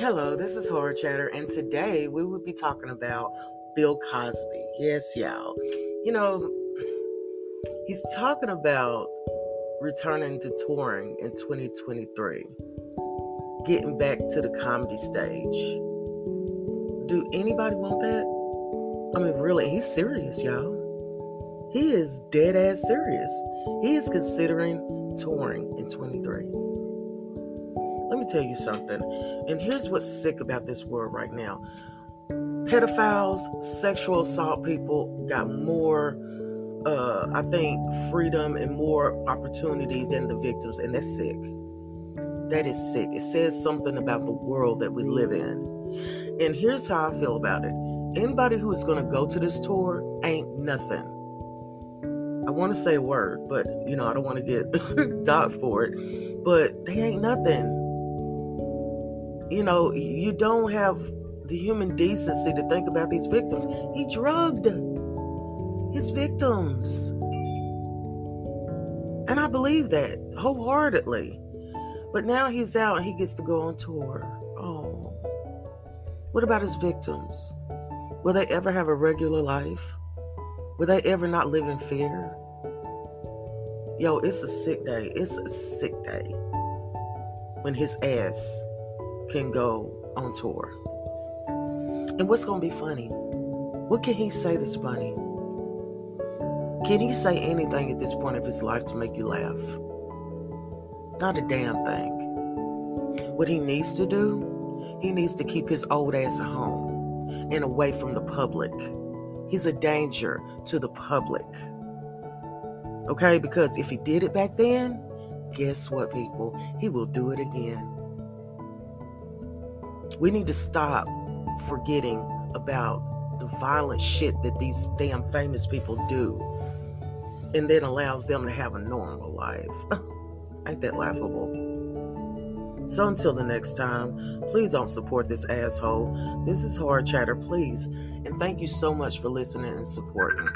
Hello, this is Horror Chatter, and today we will be talking about Bill Cosby. Yes, y'all. You know, he's talking about returning to touring in 2023, getting back to the comedy stage. Do anybody want that? I mean, really, he's serious, y'all. He is dead ass serious. He is considering touring in 23. Let me tell you something. And here's what's sick about this world right now pedophiles, sexual assault people got more, uh, I think, freedom and more opportunity than the victims. And that's sick. That is sick. It says something about the world that we live in. And here's how I feel about it anybody who's going to go to this tour ain't nothing. I want to say word, but you know, I don't want to get docked for it. But they ain't nothing you know, you don't have the human decency to think about these victims. He drugged his victims. And I believe that wholeheartedly. But now he's out and he gets to go on tour. Oh. What about his victims? Will they ever have a regular life? Will they ever not live in fear? Yo, it's a sick day. It's a sick day when his ass can go on tour. And what's going to be funny? What can he say that's funny? Can he say anything at this point of his life to make you laugh? Not a damn thing. What he needs to do, he needs to keep his old ass at home and away from the public. He's a danger to the public. Okay, because if he did it back then, guess what, people? He will do it again. We need to stop forgetting about the violent shit that these damn famous people do and then allows them to have a normal life. Ain't that laughable? So until the next time, please don't support this asshole. This is Horror Chatter, please. And thank you so much for listening and supporting.